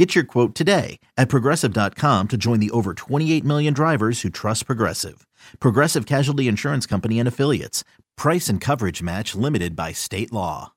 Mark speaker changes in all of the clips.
Speaker 1: Get your quote today at progressive.com to join the over 28 million drivers who trust Progressive. Progressive Casualty Insurance Company and Affiliates. Price and coverage match limited by state law.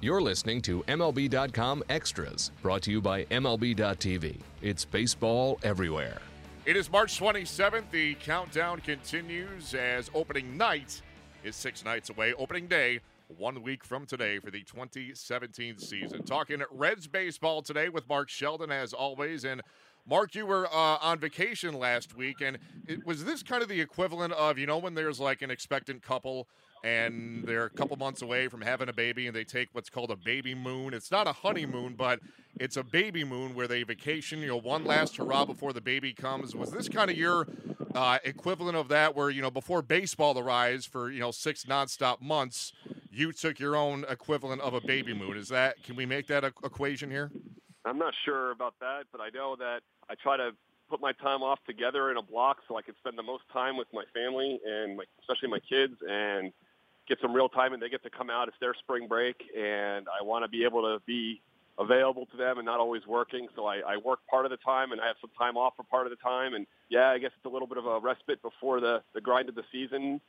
Speaker 2: You're listening to MLB.com Extras, brought to you by MLB.tv. It's baseball everywhere.
Speaker 3: It is March 27th. The countdown continues as opening night is six nights away. Opening day one week from today for the 2017 season. Talking Reds baseball today with Mark Sheldon, as always. And Mark, you were uh, on vacation last week, and it, was this kind of the equivalent of, you know, when there's like an expectant couple and they're a couple months away from having a baby and they take what's called a baby moon. It's not a honeymoon, but it's a baby moon where they vacation, you know, one last hurrah before the baby comes. Was this kind of your uh, equivalent of that where, you know, before baseball arrives for, you know, six nonstop months, you took your own equivalent of a baby moon? Is that, can we make that equation here?
Speaker 4: I'm not sure about that, but I know that I try to put my time off together in a block so I can spend the most time with my family and my, especially my kids and get some real time and they get to come out. It's their spring break and I want to be able to be available to them and not always working. So I, I work part of the time and I have some time off for part of the time. And yeah, I guess it's a little bit of a respite before the, the grind of the season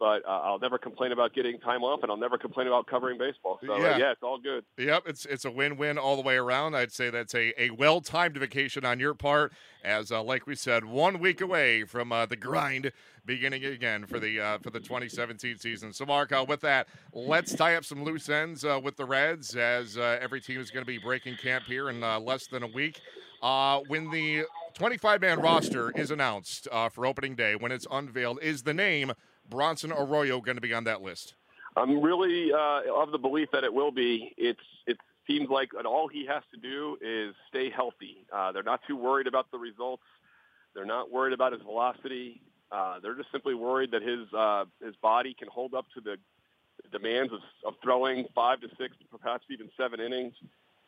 Speaker 4: but uh, I'll never complain about getting time off, and I'll never complain about covering baseball. So uh, yeah, uh, yeah it's all good.
Speaker 3: Yep, it's it's a win-win all the way around. I'd say that's a, a well-timed vacation on your part, as uh, like we said, one week away from uh, the grind beginning again for the uh, for the 2017 season. So, Mark, with that, let's tie up some loose ends with the Reds, as every team is going to be breaking camp here in less than a week. when the 25 man roster is announced for opening day, when it's unveiled, is the name Bronson Arroyo going to be on that list?
Speaker 4: I'm really uh, of the belief that it will be. It's it seems like all he has to do is stay healthy. Uh, they're not too worried about the results. They're not worried about his velocity. Uh, they're just simply worried that his uh, his body can hold up to the demands of, of throwing five to six, perhaps even seven innings.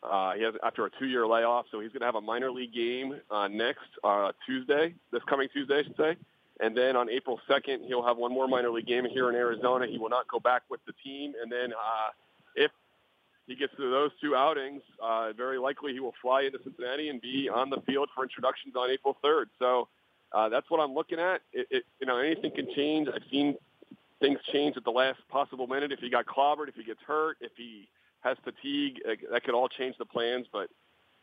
Speaker 4: Uh, he has after a two-year layoff, so he's going to have a minor league game uh, next uh, Tuesday, this coming Tuesday, I should say. And then on April 2nd, he'll have one more minor league game here in Arizona. He will not go back with the team. And then uh, if he gets to those two outings, uh, very likely he will fly into Cincinnati and be on the field for introductions on April 3rd. So uh, that's what I'm looking at. It, it, you know, anything can change. I've seen things change at the last possible minute. If he got clobbered, if he gets hurt, if he has fatigue, that could all change the plans. But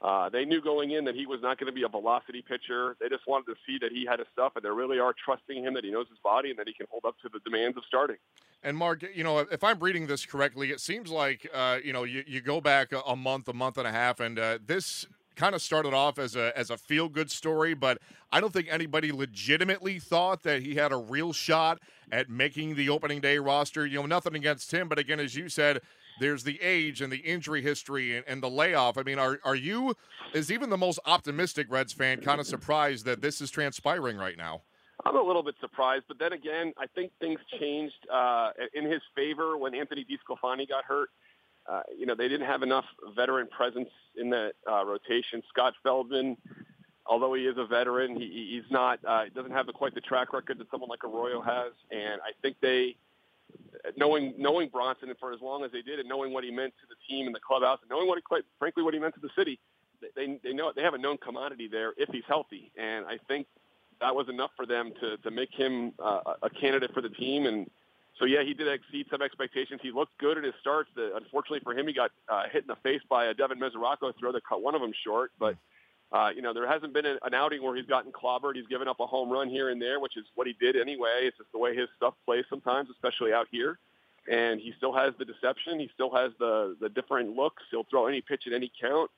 Speaker 4: uh, they knew going in that he was not going to be a velocity pitcher. They just wanted to see that he had his stuff, and they really are trusting him that he knows his body and that he can hold up to the demands of starting.
Speaker 3: And Mark, you know, if I'm reading this correctly, it seems like uh, you know you, you go back a, month, a month and a half, and uh, this kind of started off as a as a feel good story, but I don't think anybody legitimately thought that he had a real shot at making the opening day roster. You know, nothing against him, but again, as you said, there's the age and the injury history and, and, the layoff. I mean, are are you, is even the most optimistic Reds fan, kind of surprised that this is transpiring right now?
Speaker 4: I'm a little bit surprised, but then again, I think things changed uh, in his favor when Anthony DeSclafani got hurt. Uh, you know, they didn't have enough veteran presence in that uh, rotation. Scott Feldman, although he is a veteran, he, he's not. Uh, doesn't have quite the track record that someone like Arroyo has, and I think they knowing knowing Bronson for as long as they did, and knowing what he meant to the team and the clubhouse, and knowing what he quite frankly what he meant to the city, they they know they have a known commodity there if he's healthy, and I think that was enough for them to to make him uh, a candidate for the team. And so yeah, he did exceed some expectations. He looked good in his starts. The, unfortunately for him, he got uh, hit in the face by a Devin Mesoraco throw that cut one of them short, but. Uh, you know, there hasn't been an outing where he's gotten clobbered. He's given up a home run here and there, which is what he did anyway. It's just the way his stuff plays sometimes, especially out here. And he still has the deception. He still has the the different looks. He'll throw any pitch at any count.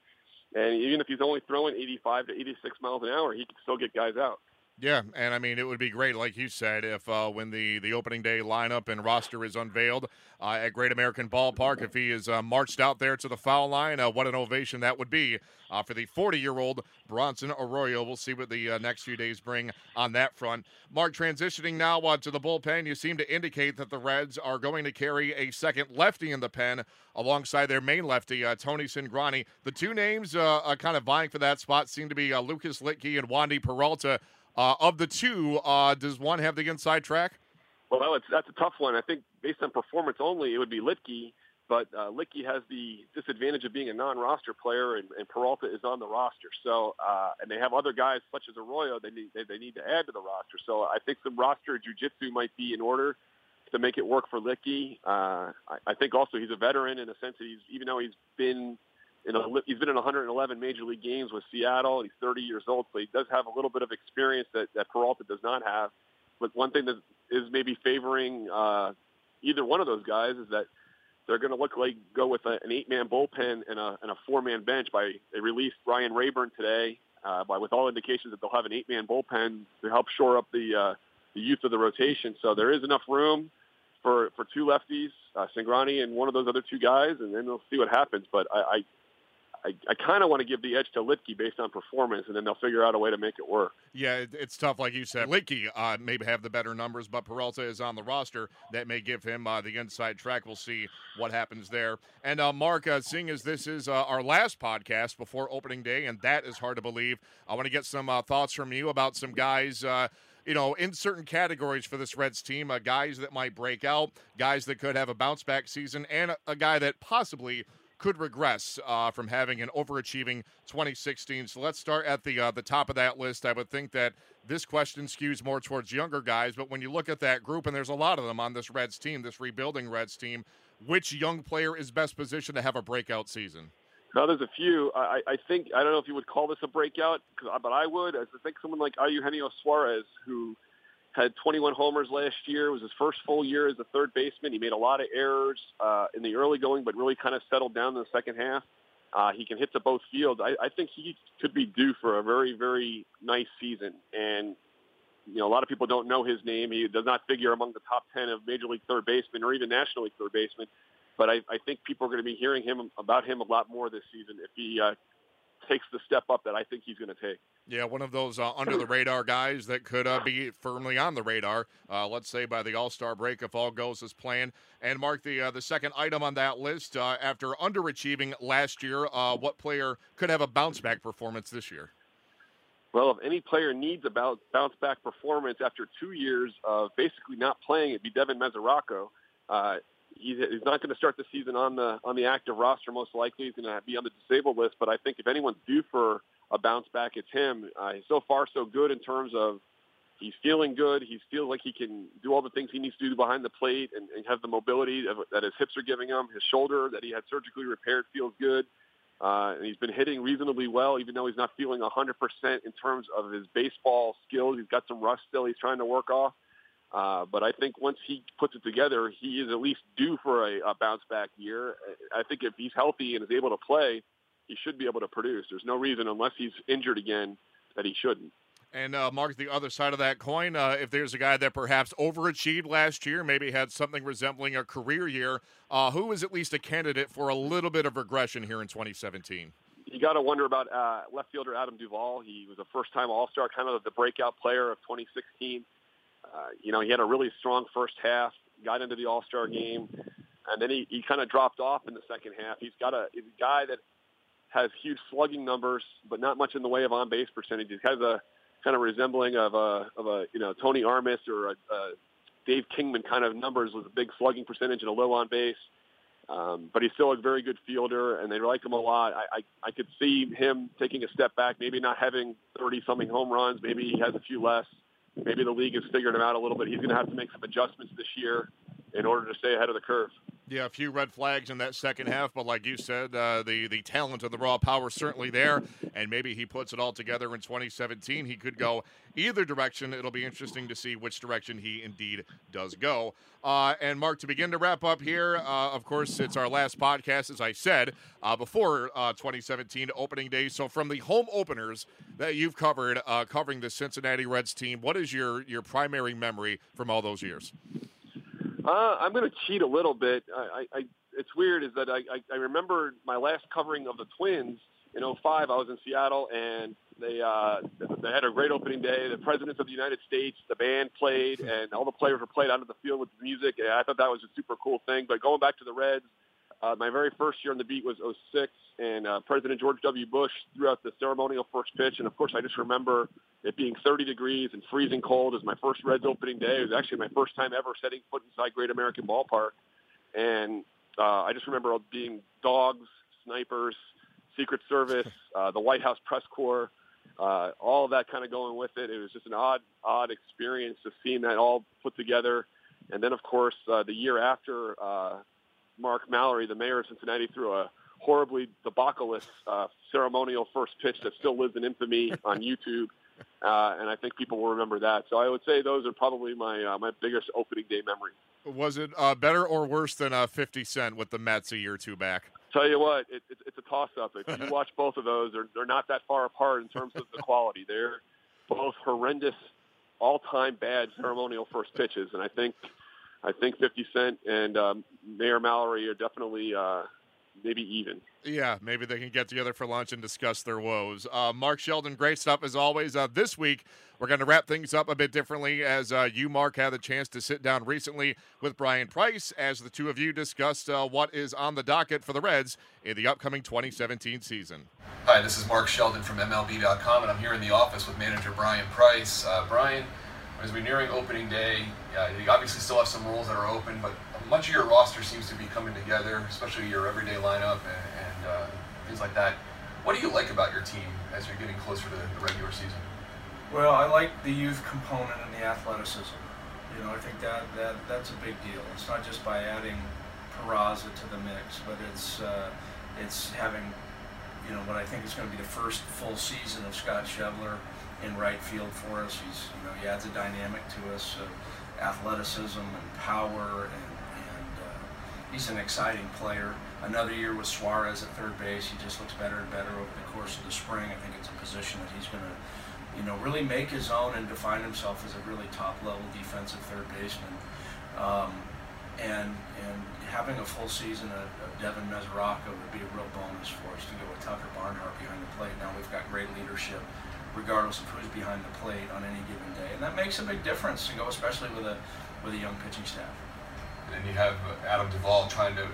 Speaker 4: And even if he's only throwing 85 to 86 miles an hour, he can still get guys out.
Speaker 3: Yeah, and I mean it would be great, like you said, if uh, when the the opening day lineup and roster is unveiled uh, at Great American Ballpark, if he is uh, marched out there to the foul line, uh, what an ovation that would be uh, for the 40 year old Bronson Arroyo. We'll see what the uh, next few days bring on that front. Mark, transitioning now to the bullpen, you seem to indicate that the Reds are going to carry a second lefty in the pen alongside their main lefty, Tony Cingrani. The two names kind of vying for that spot seem to be Lucas Luetge and Wandy Peralta. Uh, of the two, uh, does one have the inside track?
Speaker 4: Well, that's a tough one. I think based on performance only, it would be Luetge, but uh, Luetge has the disadvantage of being a non-roster player, and, and Peralta is on the roster. So, uh, and they have other guys such as Arroyo they need they, they need to add to the roster. So, I think some roster jujitsu might be in order to make it work for Luetge. Uh, I, I think also he's a veteran in a sense that he's even though he's been you know, he's been in 111 major league games with Seattle. He's 30 years old, so he does have a little bit of experience that, that Peralta does not have. But one thing that is maybe favoring uh, either one of those guys is that they're going to look like go with a, an eight-man bullpen and a, and a four-man bench. By they released Ryan Raburn today, uh, by with all indications that they'll have an eight-man bullpen to help shore up the uh, the youth of the rotation. So there is enough room for for two lefties, uh, Cingrani and one of those other two guys, and then we'll see what happens. But I, I I, I kind of want to give the edge to Luetge based on performance, and then they'll figure out a way to make it work.
Speaker 3: Yeah, it, it's tough, like you said. Luetge uh, maybe have the better numbers, but Peralta is on the roster. That may give him uh, the inside track. We'll see what happens there. And uh, Mark, uh, seeing as this is uh, our last podcast before opening day, and that is hard to believe, I want to get some uh, thoughts from you about some guys you know, in certain categories for this Reds team, uh, guys that might break out, guys that could have a bounce back season, and a, a guy that possibly could regress uh, from having an overachieving 2016. So let's start at the uh, the top of that list. I would think that this question skews more towards younger guys, but when you look at that group, and there's a lot of them on this Reds team, this rebuilding Reds team, which young player is best positioned to have a breakout season?
Speaker 4: Now, there's a few. I, I think I don't know if you would call this a breakout, but I would. I think someone like Eugenio Suarez, who had 21 homers last year. It was his first full year as a third baseman. He made a lot of errors uh, in the early going, but really kind of settled down in the second half. Uh, he can hit to both fields. I, I think he could be due for a very, very nice season. And, you know, a lot of people don't know his name. He does not figure among the top 10 of Major League third basemen or even National League third basemen. But I, I think people are going to be hearing him about him a lot more this season if he uh, takes the step up that I think he's going to take.
Speaker 3: Yeah, one of those uh, under the radar guys that could uh, be firmly on the radar. Uh, let's say by the All Star break, if all goes as planned. And mark the uh, the second item on that list uh, after underachieving last year. Uh, what player could have a bounce back performance this year?
Speaker 4: Well, if any player needs a bounce back performance after two years of basically not playing, it'd be Devin Mesoraco. He's, he's not going to start the season on the on the active roster. Most likely, he's going to be on the disabled list. But I think if anyone's due for a bounce back. It's him. Uh, so far, so good in terms of he's feeling good. He feels like he can do all the things he needs to do behind the plate and, and have the mobility that his hips are giving him. His shoulder that he had surgically repaired feels good. Uh, and he's been hitting reasonably well, even though he's not feeling 100% in terms of his baseball skills. He's got some rust still he's trying to work off. Uh, but I think once he puts it together, he is at least due for a, a bounce back year. I think if he's healthy and is able to play, he should be able to produce. There's no reason, unless he's injured again, that he shouldn't.
Speaker 3: And uh, Mark, the other side of that coin, uh, if there's a guy that perhaps overachieved last year, maybe had something resembling a career year, uh, who is at least a candidate for a little bit of regression here in 2017?
Speaker 4: You got to wonder about uh, left fielder Adam Duvall. He was a first-time All-Star, kind of the breakout player of 2016. Uh, you know, he had a really strong first half, got into the All-Star game, and then he, he kind of dropped off in the second half. He's got a, he's a guy that has huge slugging numbers, but not much in the way of on base percentages. Has a kind of resembling of a of a you know Tony Armas or a, a Dave Kingman kind of numbers with a big slugging percentage and a low on base. Um, but he's still a very good fielder, and they like him a lot. I, I I could see him taking a step back, maybe not having 30 something home runs. Maybe he has a few less. Maybe the league has figured him out a little bit. He's going to have to make some adjustments this year in order to stay ahead of the curve.
Speaker 3: Yeah, a few red flags in that second half, but like you said, uh, the the talent and the raw power certainly there, and maybe he puts it all together in 2017. He could go either direction. It'll be interesting to see which direction he indeed does go. Uh, and Mark, to begin to wrap up here, uh, of course, it's our last podcast, as I said uh, before uh, 2017 opening day. So, from the home openers that you've covered, uh, covering the Cincinnati Reds team, what is your your primary memory from all those years?
Speaker 4: Uh, I'm going to cheat a little bit. I, I, it's weird is that I, I, I remember my last covering of the Twins in 05. I was in Seattle and they uh, they had a great opening day. The presidents of the United States, the band played, and all the players were played onto the field with music. And I thought that was a super cool thing. But going back to the Reds, uh, my very first year on the beat was 06, and uh, President George W. Bush threw out the ceremonial first pitch. And of course, I just remember it being 30 degrees and freezing cold. It was my first Reds opening day. It was actually my first time ever setting foot inside Great American Ballpark. And uh, I just remember being dogs, snipers, Secret Service, uh, the White House press corps, uh, all of that kind of going with it. It was just an odd, odd experience of seeing that all put together. And then, of course, uh, the year after, uh, Mark Mallory, the mayor of Cincinnati, threw a horribly debacleous uh, ceremonial first pitch that still lives in infamy on YouTube. Uh, and I think people will remember that. So I would say those are probably my uh, my biggest opening day memories.
Speaker 3: Was it uh, better or worse than uh, 50 Cent with the Mets a year or two back?
Speaker 4: Tell you what, it, it, it's a toss-up. If you watch both of those, they're, they're not that far apart in terms of the quality. They're both horrendous, all-time bad ceremonial first pitches, and I think I think 50 Cent and um, Mayor Mallory are definitely uh, maybe even.
Speaker 3: Yeah, maybe they can get together for lunch and discuss their woes. Uh, Mark Sheldon, great stuff as always. Uh, this week, we're going to wrap things up a bit differently as uh, you, Mark, had the chance to sit down recently with Bryan Price as the two of you discussed uh, what is on the docket for the Reds in the upcoming 2017 season.
Speaker 5: Hi, this is Mark Sheldon from MLB.com, and I'm here in the office with manager Bryan Price. Uh, Bryan, as we're nearing opening day, you obviously still have some roles that are open, but much of your roster seems to be coming together, especially your everyday lineup and, and uh, things like that. What do you like about your team as you're getting closer to the regular season?
Speaker 6: Well, I like the youth component and the athleticism. You know, I think that, that that's a big deal. It's not just by adding Peraza to the mix, but it's uh, it's having, you know, what I think is going to be the first full season of Scott Schebler in right field for us. He's, you know, he adds a dynamic to us, uh, athleticism and power and he's an exciting player. Another year with Suarez at third base, he just looks better and better over the course of the spring. I think it's a position that he's going to, you know, really make his own and define himself as a really top-level defensive third baseman. Um, and and having a full season of, of Devin Mesoraco would be a real bonus for us to go with Tucker Barnhart behind the plate. Now we've got great leadership, regardless of who's behind the plate on any given day, and that makes a big difference to go, especially with a with a young pitching staff
Speaker 5: and you have Adam Duvall trying to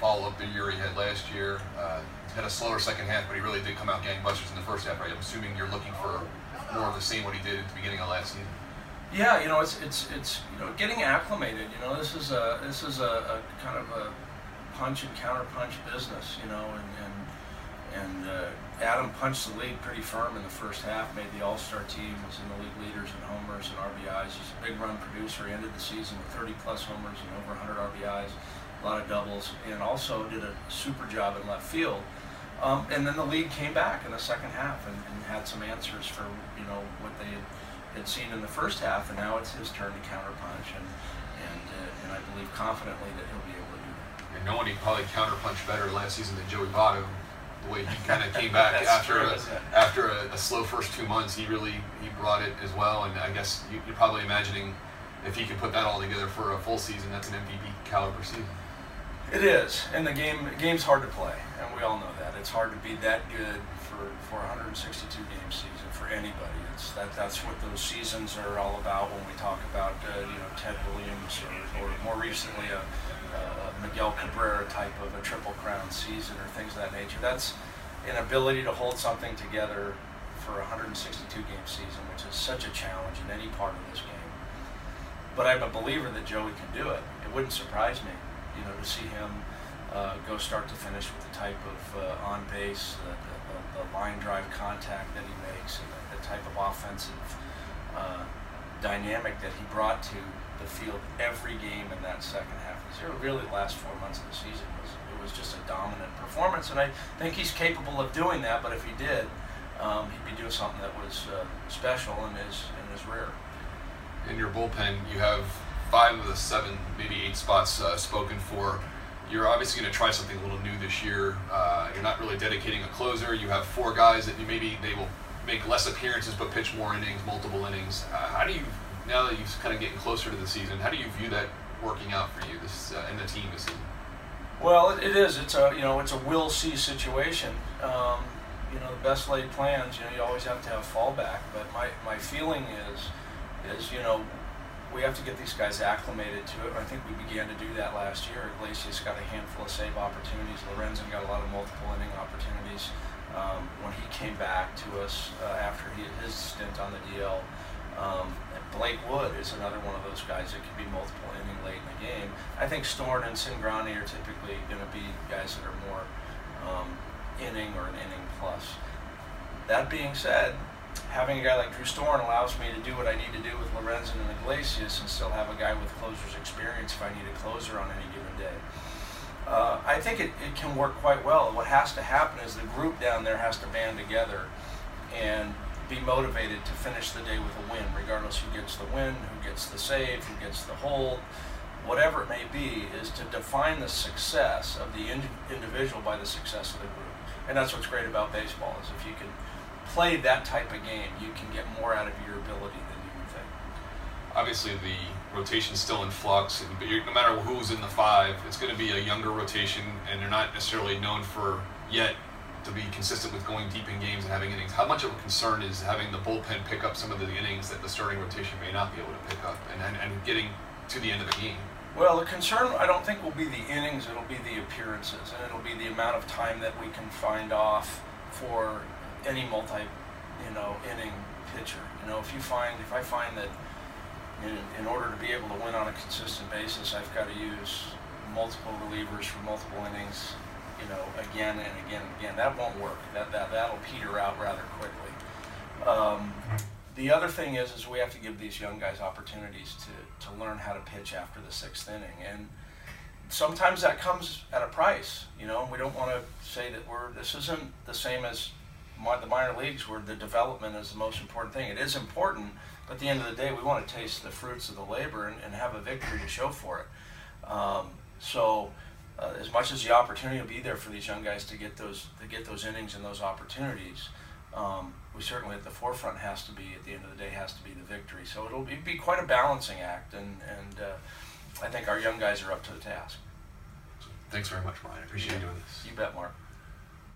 Speaker 5: follow up the year he had last year. Uh, had a slower second half, but he really did come out gangbusters in the first half, right? I'm assuming you're looking for more of the same what he did at the beginning of last season.
Speaker 6: Yeah, you know, it's it's it's you know getting acclimated. You know, this is a this is a, a kind of a punch and counter punch business. You know, and and and uh, Adam punched the league pretty firm in the first half, made the All Star team, was in the league leaders in homers and RBIs. He's a big run producer. He ended the season with 30 plus homers and over 100 RBIs, a lot of doubles, and also did a super job in left field. Um, and then the league came back in the second half and, and, had some answers for you know what they had, had, seen in the first half, and now it's his turn to counterpunch, and and uh, and I believe confidently that he'll be able to do that.
Speaker 5: And no one probably counterpunched better last season than Joey Votto the way he kind of came back after a, after a, a, slow first two months. He really he brought it as well, and I guess you, are probably imagining if he could put that all together for a full season, that's an MVP caliber season.
Speaker 6: It is, and the game the game's hard to play, and we all know that it's hard to be that good for for 162 game season for anybody. It's that that's what those seasons are all about. When we talk about uh, you know Ted Williams or, or more recently a uh, Miguel Cabrera type of a triple crown season or things of that nature. That's an ability to hold something together for a 162 game season, which is such a challenge in any part of this game. But I'm a believer that Joey can do it. It wouldn't surprise me, you know, to see him uh, go start to finish with the type of uh, on base, the, the, the, line drive contact that he makes, and the, the type of offensive uh, dynamic that he brought to the field every game in that second half really the last four months of the season was it was just a dominant performance, and I think he's capable of doing that. But if he did, um, he'd be doing something that was uh, special in his in his rear.
Speaker 5: In your bullpen, you have five of the seven, maybe eight spots uh, spoken for. You're obviously going to try something a little new this year. Uh, you're not really dedicating a closer. You have four guys that you maybe they will make less appearances but pitch more innings, multiple innings. Uh, how do you now that you're kind of getting closer to the season? How do you view that working out for you this uh, and the team this season?
Speaker 6: Well, it, it is. It's a you know it's a will see situation. Um, you know the best laid plans. You know you always have to have fallback. But my, my feeling is is you know we have to get these guys acclimated to it. I think we began to do that last year. Iglesias got a handful of save opportunities. Lorenzen got a lot of multiple inning opportunities. Um, when he came back to us uh, after he, his stint on the DL, um, Blake Wood is another one of those guys that can be multiple inning late in the game. I think Storen and Cingrani are typically going to be guys that are more um, inning or an inning plus. That being said, having a guy like Drew Storen allows me to do what I need to do with Lorenzen and Iglesias and still have a guy with closer's experience if I need a closer on any given day. Uh, I think it, it can work quite well. What has to happen is the group down there has to band together and be motivated to finish the day with a win, regardless who gets the win, who gets the save, who gets the hold, whatever it may be, is to define the success of the ind- individual by the success of the group. And that's what's great about baseball is if you can play that type of game, you can get more out of your ability than you would think.
Speaker 5: Obviously, the rotation's still in flux, and, but no matter who's in the five, it's going to be a younger rotation, and they're not necessarily known for yet to be consistent with going deep in games and having innings. How much of a concern is having the bullpen pick up some of the innings that the starting rotation may not be able to pick up and, and, and getting to the end of the game?
Speaker 6: Well, the concern I don't think will be the innings, it'll be the appearances, and it'll be the amount of time that we can find off for any multi, you know, inning pitcher. You know, if you find, if I find that in, in order to be able to win on a consistent basis, I've got to use multiple relievers for multiple innings you know, again and again and again. That won't work. That, that, that'll peter out rather quickly. Um, the other thing is, is we have to give these young guys opportunities to, to learn how to pitch after the sixth inning. And sometimes that comes at a price, you know, we don't want to say that we're, this isn't the same as the minor leagues where the development is the most important thing. It is important, but at the end of the day, we want to taste the fruits of the labor and, and have a victory to show for it. Um, so, uh, as much as the opportunity will be there for these young guys to get those to get those innings and those opportunities, um, we certainly at the forefront has to be at the end of the day has to be the victory. So it'll be, be quite a balancing act, and and uh, I think our young guys are up to the task.
Speaker 5: Thanks very much, Bryan. I appreciate you doing this.
Speaker 6: You bet, Mark.